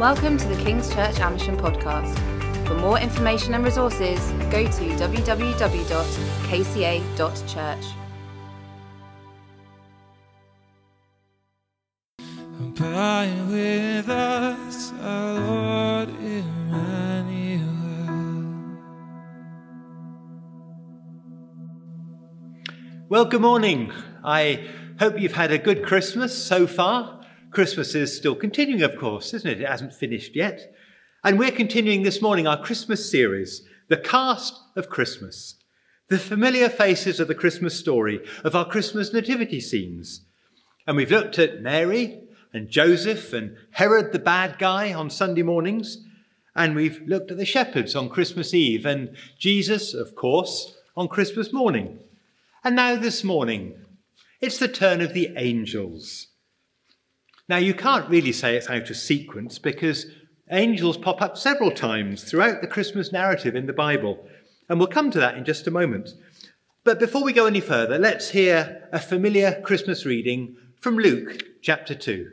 Welcome to the King's Church Amersham podcast. For more information and resources, go to www.kca.church. Abide with us, our Lord Emmanuel. Well, good morning. I hope you've had a good Christmas so far. Christmas is still continuing, of course, isn't it? It hasn't finished yet. And we're continuing this morning our Christmas series, The Cast of Christmas. The familiar faces of the Christmas story, of our Christmas nativity scenes. And we've looked at Mary and Joseph and Herod the bad guy on Sunday mornings. And we've looked at the shepherds on Christmas Eve and Jesus, of course, on Christmas morning. And now this morning, it's the turn of the angels. Now, you can't really say it's out of sequence because angels pop up several times throughout the Christmas narrative in the Bible. And we'll come to that in just a moment. But before we go any further, let's hear a familiar Christmas reading from Luke chapter 2.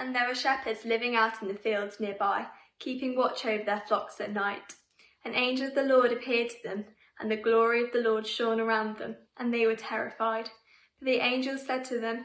And there were shepherds living out in the fields nearby, keeping watch over their flocks at night. An angel of the Lord appeared to them, and the glory of the Lord shone around them, and they were terrified. But the angel said to them,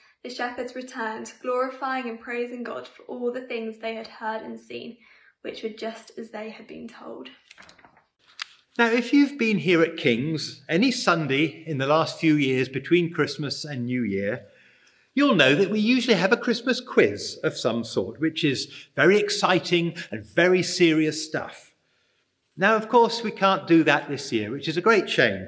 The shepherds returned, glorifying and praising God for all the things they had heard and seen, which were just as they had been told. Now, if you've been here at King's any Sunday in the last few years between Christmas and New Year, you'll know that we usually have a Christmas quiz of some sort, which is very exciting and very serious stuff. Now, of course, we can't do that this year, which is a great shame.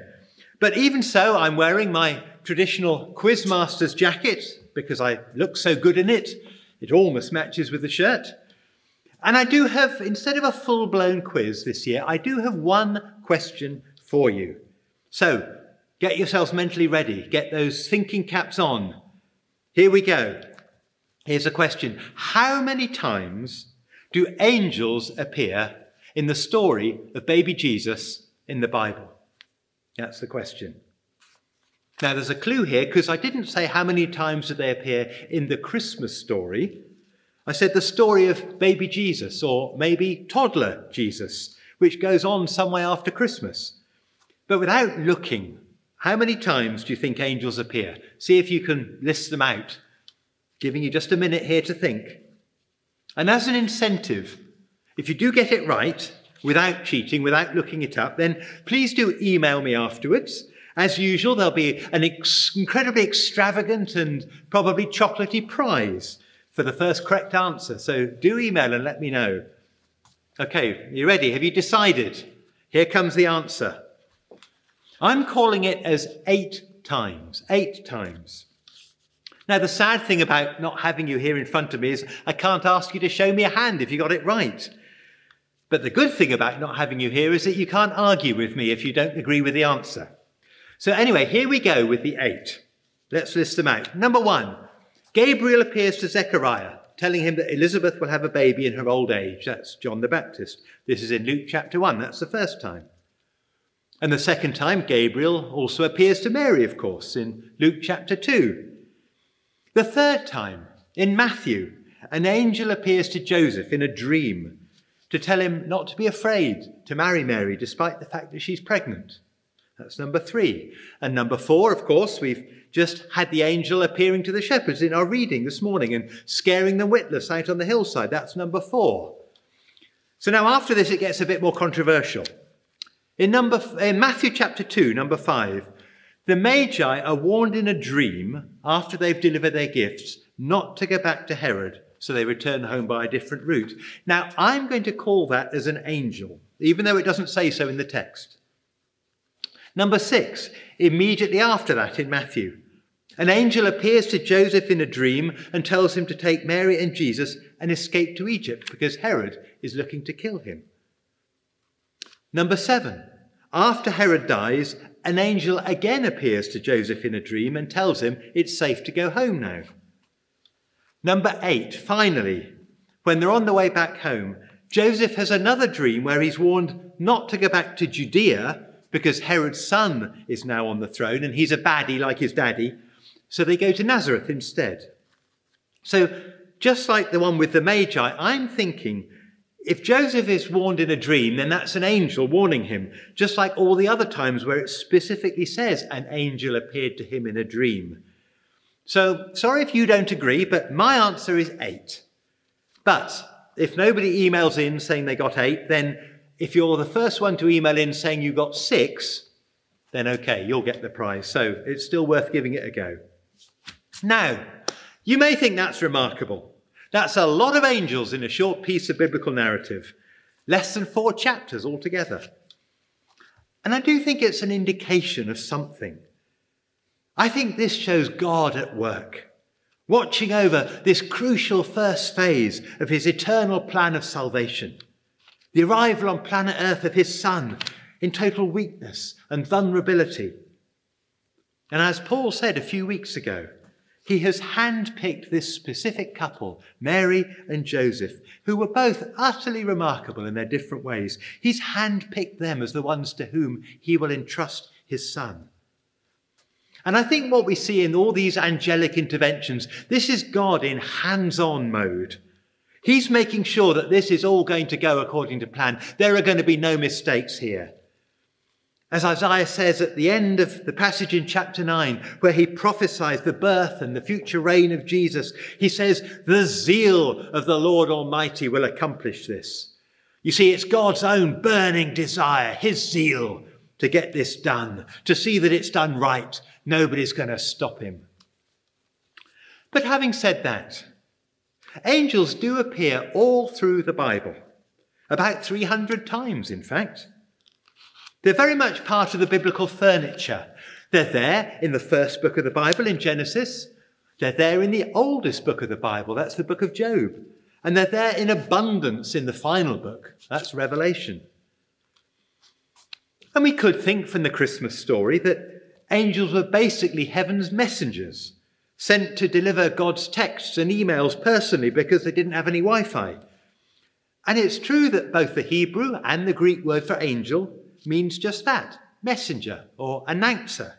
But even so, I'm wearing my traditional Quizmaster's jacket because I look so good in it. It almost matches with the shirt. And I do have, instead of a full blown quiz this year, I do have one question for you. So get yourselves mentally ready, get those thinking caps on. Here we go. Here's a question How many times do angels appear in the story of baby Jesus in the Bible? That's the question. Now, there's a clue here because I didn't say how many times do they appear in the Christmas story. I said the story of baby Jesus or maybe toddler Jesus, which goes on some way after Christmas. But without looking, how many times do you think angels appear? See if you can list them out. Giving you just a minute here to think. And as an incentive, if you do get it right, without cheating, without looking it up, then please do email me afterwards. As usual, there'll be an ex- incredibly extravagant and probably chocolatey prize for the first correct answer. So do email and let me know. Okay, you ready? Have you decided? Here comes the answer. I'm calling it as eight times. Eight times. Now, the sad thing about not having you here in front of me is I can't ask you to show me a hand if you got it right. But the good thing about not having you here is that you can't argue with me if you don't agree with the answer. So, anyway, here we go with the eight. Let's list them out. Number one, Gabriel appears to Zechariah, telling him that Elizabeth will have a baby in her old age. That's John the Baptist. This is in Luke chapter 1. That's the first time. And the second time, Gabriel also appears to Mary, of course, in Luke chapter 2. The third time, in Matthew, an angel appears to Joseph in a dream to tell him not to be afraid to marry Mary despite the fact that she's pregnant. That's number three. And number four, of course, we've just had the angel appearing to the shepherds in our reading this morning and scaring them witless out on the hillside. That's number four. So now, after this, it gets a bit more controversial. In, number, in Matthew chapter 2, number 5, the Magi are warned in a dream after they've delivered their gifts not to go back to Herod, so they return home by a different route. Now, I'm going to call that as an angel, even though it doesn't say so in the text. Number six, immediately after that in Matthew, an angel appears to Joseph in a dream and tells him to take Mary and Jesus and escape to Egypt because Herod is looking to kill him. Number seven, after Herod dies, an angel again appears to Joseph in a dream and tells him it's safe to go home now. Number eight, finally, when they're on the way back home, Joseph has another dream where he's warned not to go back to Judea because Herod's son is now on the throne and he's a baddie like his daddy. So they go to Nazareth instead. So, just like the one with the Magi, I'm thinking if Joseph is warned in a dream, then that's an angel warning him, just like all the other times where it specifically says an angel appeared to him in a dream. So, sorry if you don't agree, but my answer is eight. But if nobody emails in saying they got eight, then if you're the first one to email in saying you got six, then okay, you'll get the prize. So it's still worth giving it a go. Now, you may think that's remarkable. That's a lot of angels in a short piece of biblical narrative, less than four chapters altogether. And I do think it's an indication of something. I think this shows God at work, watching over this crucial first phase of his eternal plan of salvation, the arrival on planet Earth of his Son in total weakness and vulnerability. And as Paul said a few weeks ago, he has handpicked this specific couple, Mary and Joseph, who were both utterly remarkable in their different ways. He's handpicked them as the ones to whom he will entrust his son. And I think what we see in all these angelic interventions, this is God in hands on mode. He's making sure that this is all going to go according to plan. There are going to be no mistakes here. As Isaiah says at the end of the passage in chapter 9, where he prophesies the birth and the future reign of Jesus, he says, The zeal of the Lord Almighty will accomplish this. You see, it's God's own burning desire, his zeal, to get this done, to see that it's done right, Nobody's going to stop him. But having said that, angels do appear all through the Bible, about 300 times, in fact. They're very much part of the biblical furniture. They're there in the first book of the Bible, in Genesis. They're there in the oldest book of the Bible, that's the book of Job. And they're there in abundance in the final book, that's Revelation. And we could think from the Christmas story that angels were basically heaven's messengers, sent to deliver God's texts and emails personally because they didn't have any Wi Fi. And it's true that both the Hebrew and the Greek word for angel means just that messenger or announcer.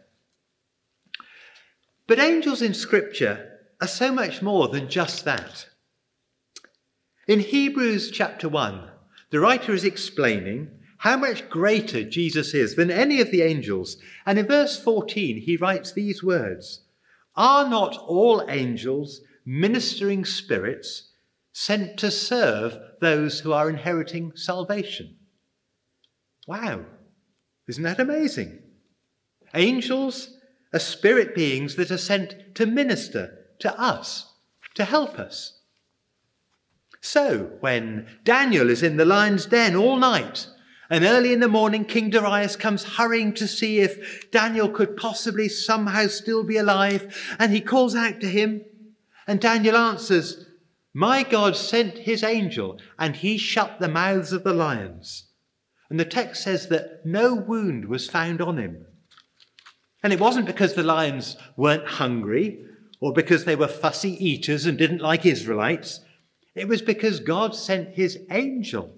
But angels in Scripture are so much more than just that. In Hebrews chapter 1, the writer is explaining how much greater Jesus is than any of the angels. And in verse 14, he writes these words Are not all angels ministering spirits sent to serve those who are inheriting salvation? Wow, isn't that amazing? Angels are spirit beings that are sent to minister to us, to help us. So, when Daniel is in the lion's den all night, and early in the morning, King Darius comes hurrying to see if Daniel could possibly somehow still be alive. And he calls out to him. And Daniel answers, My God sent his angel, and he shut the mouths of the lions. And the text says that no wound was found on him. And it wasn't because the lions weren't hungry or because they were fussy eaters and didn't like Israelites. It was because God sent his angel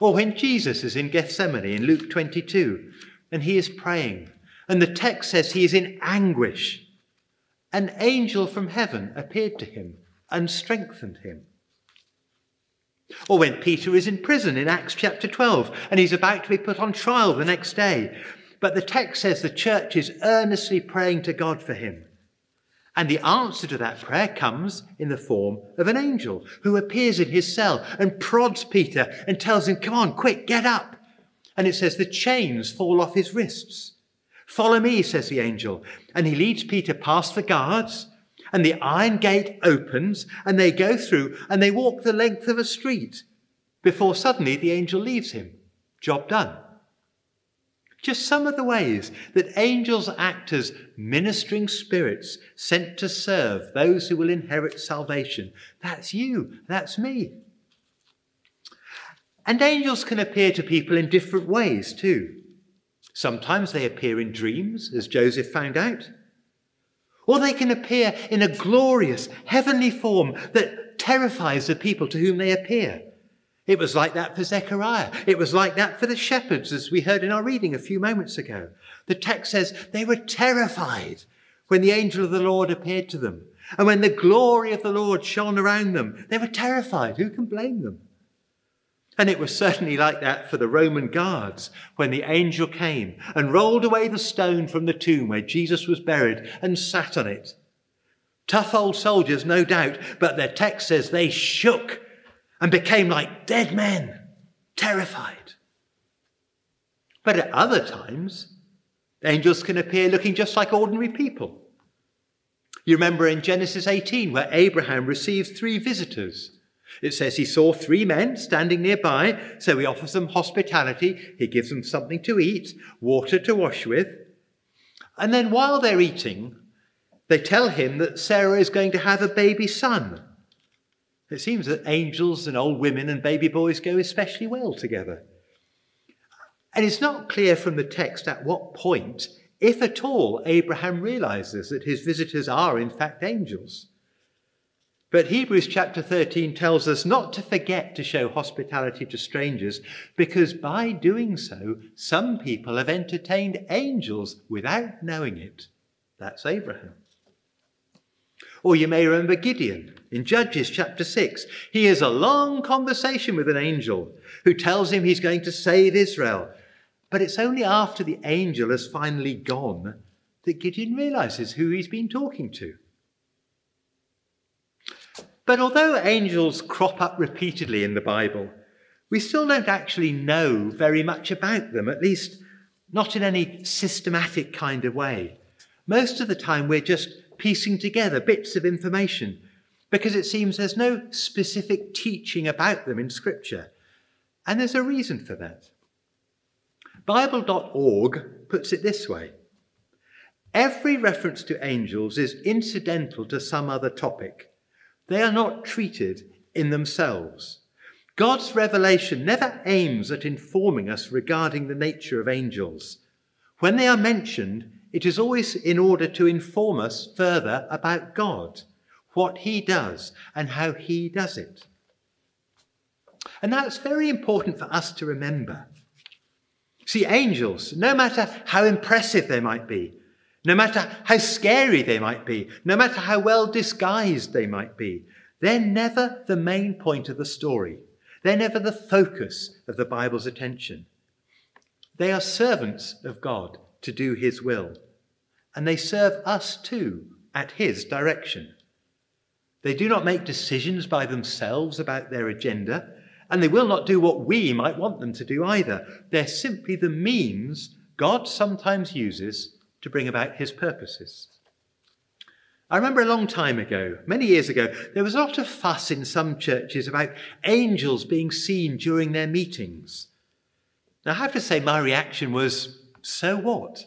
or when Jesus is in Gethsemane in Luke 22 and he is praying, and the text says he is in anguish, an angel from heaven appeared to him and strengthened him. Or when Peter is in prison in Acts chapter 12 and he's about to be put on trial the next day, but the text says the church is earnestly praying to God for him. And the answer to that prayer comes in the form of an angel who appears in his cell and prods Peter and tells him, Come on, quick, get up. And it says the chains fall off his wrists. Follow me, says the angel. And he leads Peter past the guards, and the iron gate opens, and they go through, and they walk the length of a street before suddenly the angel leaves him. Job done. Just some of the ways that angels act as ministering spirits sent to serve those who will inherit salvation. That's you, that's me. And angels can appear to people in different ways too. Sometimes they appear in dreams, as Joseph found out. Or they can appear in a glorious heavenly form that terrifies the people to whom they appear. It was like that for Zechariah. It was like that for the shepherds, as we heard in our reading a few moments ago. The text says they were terrified when the angel of the Lord appeared to them. And when the glory of the Lord shone around them, they were terrified. Who can blame them? And it was certainly like that for the Roman guards when the angel came and rolled away the stone from the tomb where Jesus was buried and sat on it. Tough old soldiers, no doubt, but their text says they shook and became like dead men, terrified. But at other times, angels can appear looking just like ordinary people. You remember in Genesis 18 where Abraham receives three visitors. It says he saw three men standing nearby, so he offers them hospitality. He gives them something to eat, water to wash with. And then while they're eating, they tell him that Sarah is going to have a baby son. It seems that angels and old women and baby boys go especially well together. And it's not clear from the text at what point, if at all, Abraham realizes that his visitors are in fact angels. But Hebrews chapter 13 tells us not to forget to show hospitality to strangers, because by doing so, some people have entertained angels without knowing it. That's Abraham. Or you may remember Gideon in Judges chapter 6. He has a long conversation with an angel who tells him he's going to save Israel. But it's only after the angel has finally gone that Gideon realizes who he's been talking to. But although angels crop up repeatedly in the Bible, we still don't actually know very much about them, at least not in any systematic kind of way. Most of the time, we're just piecing together bits of information because it seems there's no specific teaching about them in Scripture. And there's a reason for that. Bible.org puts it this way Every reference to angels is incidental to some other topic. They are not treated in themselves. God's revelation never aims at informing us regarding the nature of angels. When they are mentioned, it is always in order to inform us further about God, what He does, and how He does it. And that's very important for us to remember. See, angels, no matter how impressive they might be, no matter how scary they might be, no matter how well disguised they might be, they're never the main point of the story. They're never the focus of the Bible's attention. They are servants of God to do His will and they serve us too at His direction. They do not make decisions by themselves about their agenda, and they will not do what we might want them to do either. They're simply the means God sometimes uses to bring about His purposes. I remember a long time ago, many years ago, there was a lot of fuss in some churches about angels being seen during their meetings. Now, I have to say, my reaction was, so what?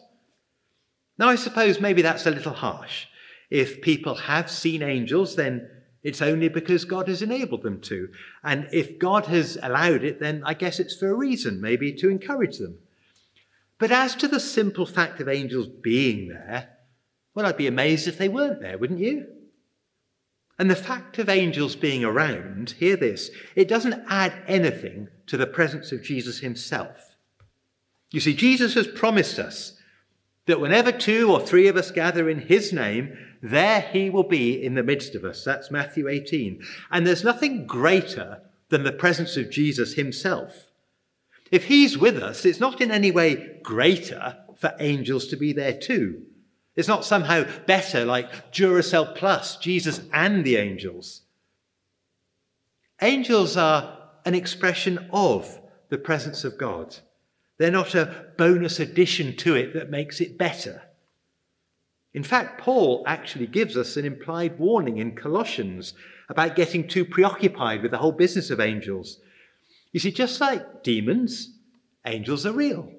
Now, I suppose maybe that's a little harsh. If people have seen angels, then it's only because God has enabled them to. And if God has allowed it, then I guess it's for a reason, maybe to encourage them. But as to the simple fact of angels being there, well, I'd be amazed if they weren't there, wouldn't you? And the fact of angels being around, hear this, it doesn't add anything to the presence of Jesus himself. You see, Jesus has promised us that whenever two or three of us gather in his name, there he will be in the midst of us. That's Matthew 18. And there's nothing greater than the presence of Jesus himself. If he's with us, it's not in any way greater for angels to be there too. It's not somehow better like Duracell Plus, Jesus and the angels. Angels are an expression of the presence of God. They're not a bonus addition to it that makes it better. In fact, Paul actually gives us an implied warning in Colossians about getting too preoccupied with the whole business of angels. You see, just like demons, angels are real.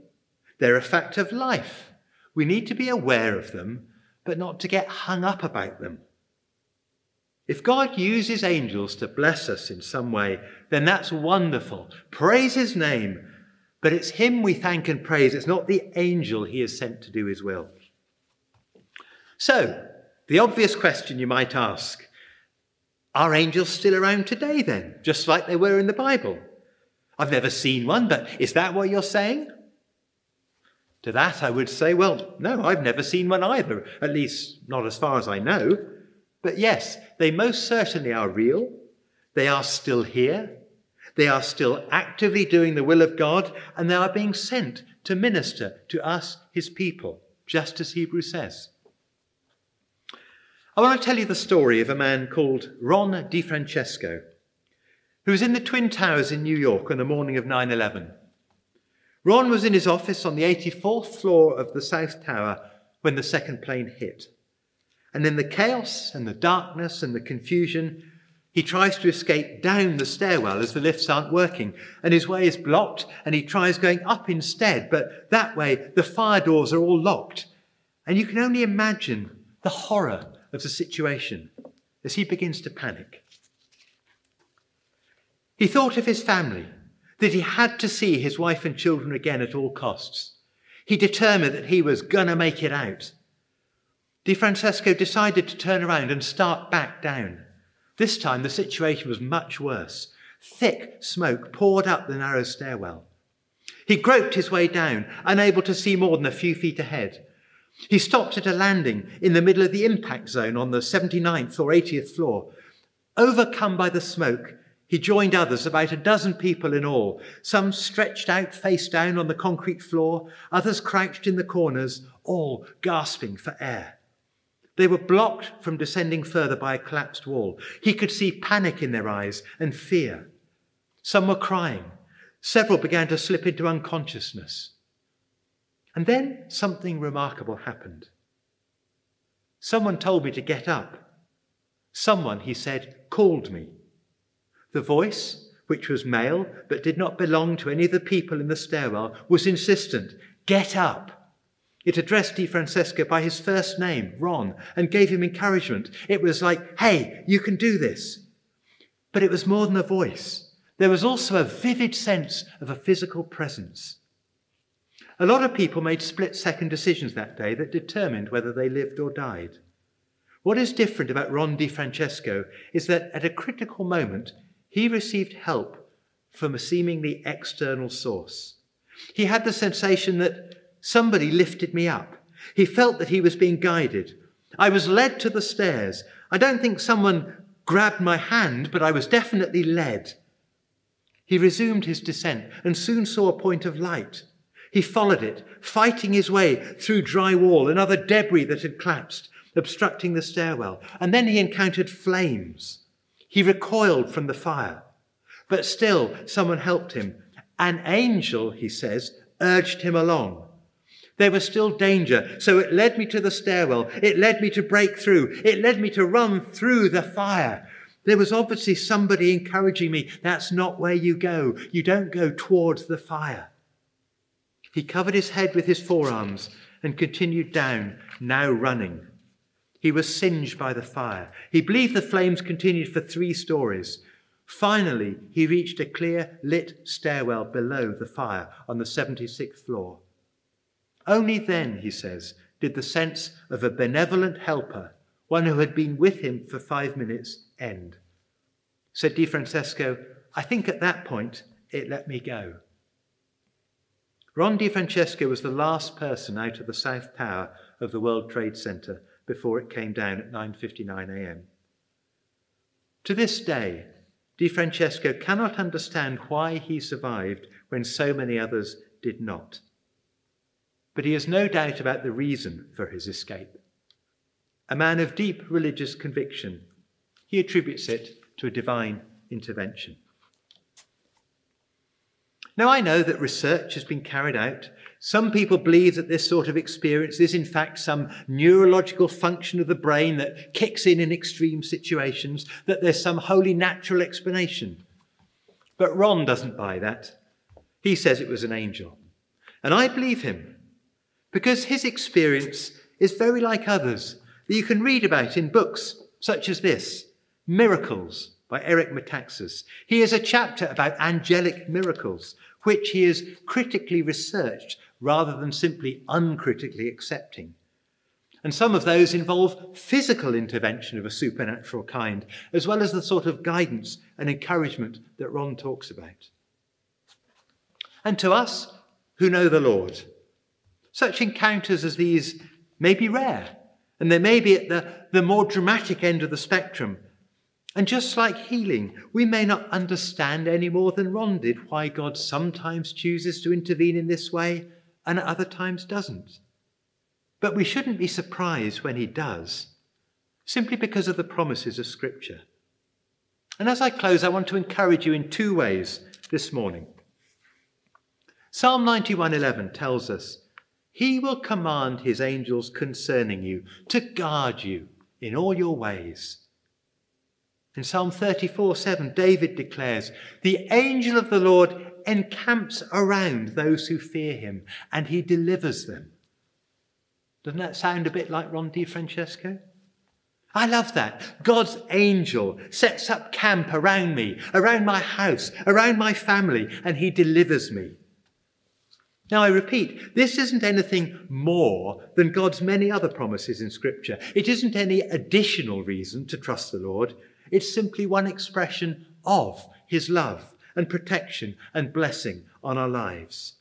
They're a fact of life. We need to be aware of them, but not to get hung up about them. If God uses angels to bless us in some way, then that's wonderful. Praise his name. But it's him we thank and praise. It's not the angel he has sent to do his will. So, the obvious question you might ask are angels still around today then, just like they were in the Bible? I've never seen one, but is that what you're saying? To that, I would say, well, no, I've never seen one either, at least not as far as I know. But yes, they most certainly are real. They are still here. They are still actively doing the will of God, and they are being sent to minister to us, his people, just as Hebrews says. I want to tell you the story of a man called Ron DiFrancesco, who was in the Twin Towers in New York on the morning of 9 11. Ron was in his office on the 84th floor of the South Tower when the second plane hit. And in the chaos and the darkness and the confusion, he tries to escape down the stairwell as the lifts aren't working, and his way is blocked, and he tries going up instead, but that way the fire doors are all locked. And you can only imagine the horror of the situation as he begins to panic. He thought of his family, that he had to see his wife and children again at all costs. He determined that he was going to make it out. Di Francesco decided to turn around and start back down. This time the situation was much worse. Thick smoke poured up the narrow stairwell. He groped his way down, unable to see more than a few feet ahead. He stopped at a landing in the middle of the impact zone on the 79th or 80th floor. Overcome by the smoke, he joined others, about a dozen people in all, some stretched out face down on the concrete floor, others crouched in the corners, all gasping for air. They were blocked from descending further by a collapsed wall. He could see panic in their eyes and fear. Some were crying. Several began to slip into unconsciousness. And then something remarkable happened. Someone told me to get up. Someone, he said, called me. The voice, which was male but did not belong to any of the people in the stairwell, was insistent Get up. It addressed DiFrancesco by his first name, Ron, and gave him encouragement. It was like, Hey, you can do this. But it was more than a voice. There was also a vivid sense of a physical presence. A lot of people made split second decisions that day that determined whether they lived or died. What is different about Ron DiFrancesco is that at a critical moment, he received help from a seemingly external source. He had the sensation that somebody lifted me up. He felt that he was being guided. I was led to the stairs. I don't think someone grabbed my hand, but I was definitely led. He resumed his descent and soon saw a point of light. He followed it, fighting his way through dry wall and other debris that had collapsed, obstructing the stairwell. And then he encountered flames. He recoiled from the fire. But still, someone helped him. An angel, he says, urged him along. There was still danger, so it led me to the stairwell. It led me to break through. It led me to run through the fire. There was obviously somebody encouraging me. That's not where you go. You don't go towards the fire. He covered his head with his forearms and continued down, now running. He was singed by the fire. He believed the flames continued for three stories. Finally, he reached a clear, lit stairwell below the fire on the 76th floor. Only then, he says, did the sense of a benevolent helper, one who had been with him for five minutes, end. Said Di Francesco, I think at that point it let me go. Ron Di Francesco was the last person out of the South Tower of the World Trade Center before it came down at 9:59 a.m. To this day, Di Francesco cannot understand why he survived when so many others did not. But he has no doubt about the reason for his escape. A man of deep religious conviction, he attributes it to a divine intervention. Now, I know that research has been carried out. Some people believe that this sort of experience is, in fact, some neurological function of the brain that kicks in in extreme situations, that there's some wholly natural explanation. But Ron doesn't buy that. He says it was an angel. And I believe him because his experience is very like others that you can read about in books such as this Miracles by Eric Metaxas. He has a chapter about angelic miracles, which he has critically researched rather than simply uncritically accepting. And some of those involve physical intervention of a supernatural kind, as well as the sort of guidance and encouragement that Ron talks about. And to us who know the Lord, such encounters as these may be rare, and they may be at the, the more dramatic end of the spectrum. And just like healing, we may not understand any more than Ron did why God sometimes chooses to intervene in this way and at other times doesn't. But we shouldn't be surprised when he does, simply because of the promises of Scripture. And as I close, I want to encourage you in two ways this morning. Psalm 91:11 tells us, "He will command his angels concerning you to guard you in all your ways." In Psalm 34:7, David declares, "The angel of the Lord encamps around those who fear him, and he delivers them." Doesn't that sound a bit like Ron DiFrancesco? I love that. God's angel sets up camp around me, around my house, around my family, and he delivers me. Now, I repeat, this isn't anything more than God's many other promises in Scripture. It isn't any additional reason to trust the Lord. It's simply one expression of his love and protection and blessing on our lives.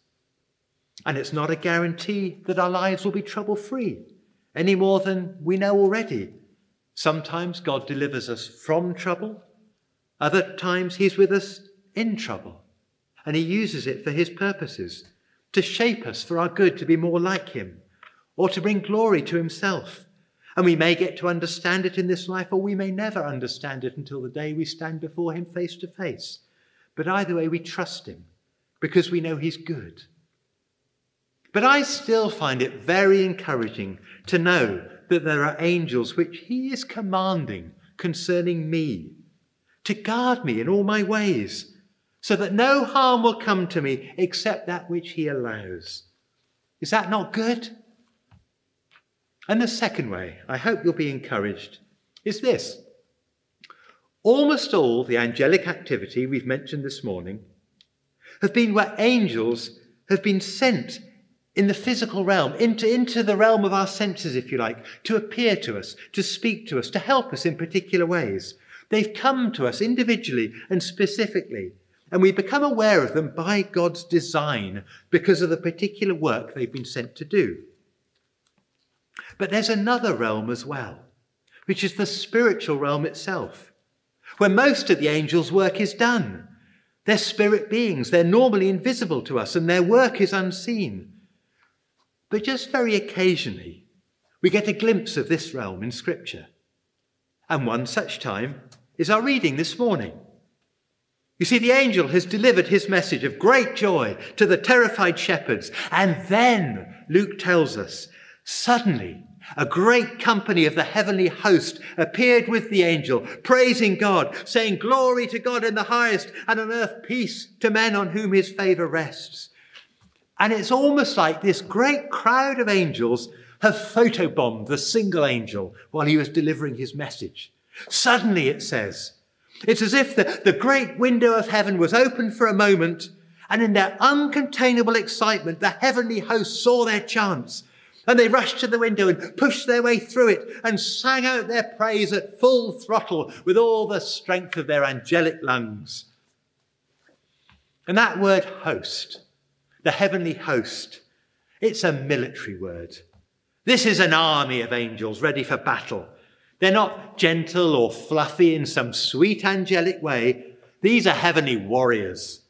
And it's not a guarantee that our lives will be trouble free any more than we know already. Sometimes God delivers us from trouble, other times He's with us in trouble, and He uses it for His purposes to shape us for our good to be more like Him or to bring glory to Himself. And we may get to understand it in this life, or we may never understand it until the day we stand before Him face to face. But either way, we trust Him because we know He's good but I still find it very encouraging to know that there are angels which He is commanding concerning me to guard me in all my ways, so that no harm will come to me except that which He allows. Is that not good? And the second way, I hope you'll be encouraged, is this. Almost all the angelic activity we've mentioned this morning have been where angels have been sent in the physical realm, into, into the realm of our senses, if you like, to appear to us, to speak to us, to help us in particular ways. They've come to us individually and specifically, and we become aware of them by God's design because of the particular work they've been sent to do. But there's another realm as well, which is the spiritual realm itself, where most of the angels' work is done. They're spirit beings, they're normally invisible to us, and their work is unseen. But just very occasionally, we get a glimpse of this realm in Scripture. And one such time is our reading this morning. You see, the angel has delivered his message of great joy to the terrified shepherds. And then, Luke tells us, suddenly a great company of the heavenly host appeared with the angel, praising God, saying, Glory to God in the highest, and on earth peace to men on whom his favor rests. And it's almost like this great crowd of angels have photobombed the single angel while he was delivering his message. Suddenly, it says, it's as if the, the great window of heaven was opened for a moment, and in their uncontainable excitement, the heavenly host saw their chance. And they rushed to the window and pushed their way through it and sang out their praise at full throttle with all the strength of their angelic lungs. And that word host the heavenly host. It's a military word. This is an army of angels ready for battle. They're not gentle or fluffy in some sweet angelic way. These are heavenly warriors.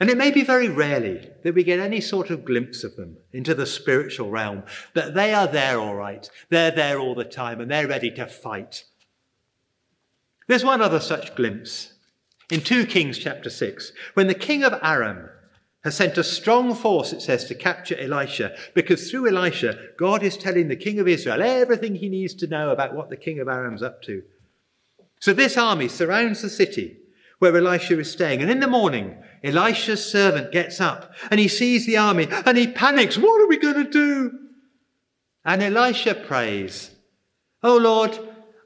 And it may be very rarely that we get any sort of glimpse of them into the spiritual realm, but they are there all right. They're there all the time and they're ready to fight. There's one other such glimpse In 2 Kings chapter 6, when the king of Aram has sent a strong force, it says, to capture Elisha, because through Elisha, God is telling the king of Israel everything he needs to know about what the king of Aram's up to. So this army surrounds the city where Elisha is staying. And in the morning, Elisha's servant gets up and he sees the army and he panics. What are we going to do? And Elisha prays, Oh Lord,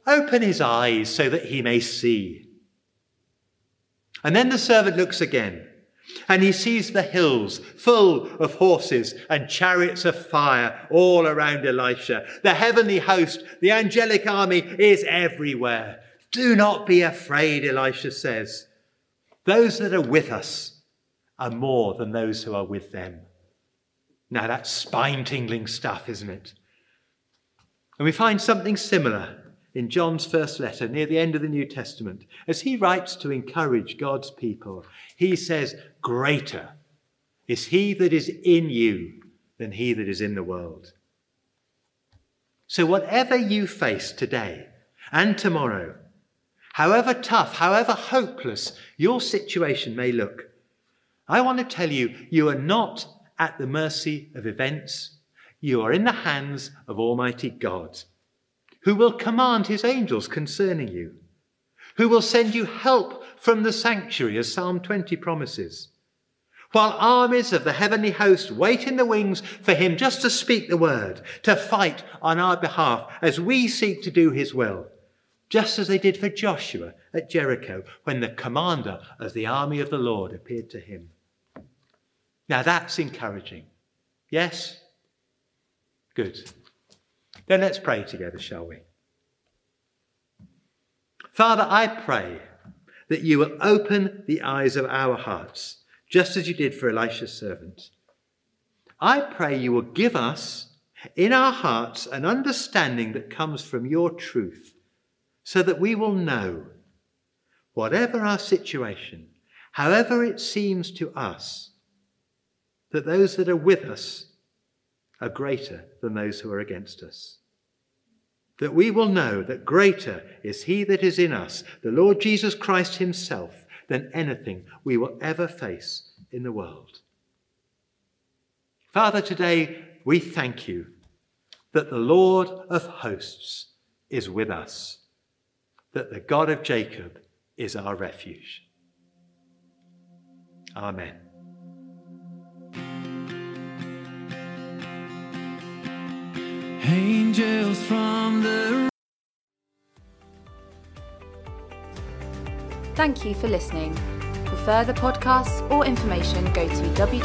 open his eyes so that he may see. And then the servant looks again and he sees the hills full of horses and chariots of fire all around Elisha. The heavenly host, the angelic army is everywhere. Do not be afraid, Elisha says. Those that are with us are more than those who are with them. Now, that's spine tingling stuff, isn't it? And we find something similar in John's first letter near the end of the New Testament. As he writes to encourage God's people, he says, Greater is he that is in you than he that is in the world. So, whatever you face today and tomorrow, However tough, however hopeless your situation may look, I want to tell you, you are not at the mercy of events. You are in the hands of Almighty God, who will command his angels concerning you, who will send you help from the sanctuary, as Psalm 20 promises. While armies of the heavenly host wait in the wings for him just to speak the word, to fight on our behalf as we seek to do his will just as they did for Joshua at Jericho when the commander of the army of the Lord appeared to him. Now that's encouraging. Yes? Good. Then let's pray together, shall we? Father, I pray that you will open the eyes of our hearts, just as you did for Elisha's servant. I pray you will give us in our hearts an understanding that comes from your truth so that we will know, whatever our situation, however it seems to us, that those that are with us are greater than those who are against us. That we will know that greater is he that is in us, the Lord Jesus Christ himself, than anything we will ever face in the world. Father, today we thank you that the Lord of hosts is with us that the God of Jacob is our refuge. Amen. Angels from the Thank you for listening. For further podcasts or information, go to www.kca.church.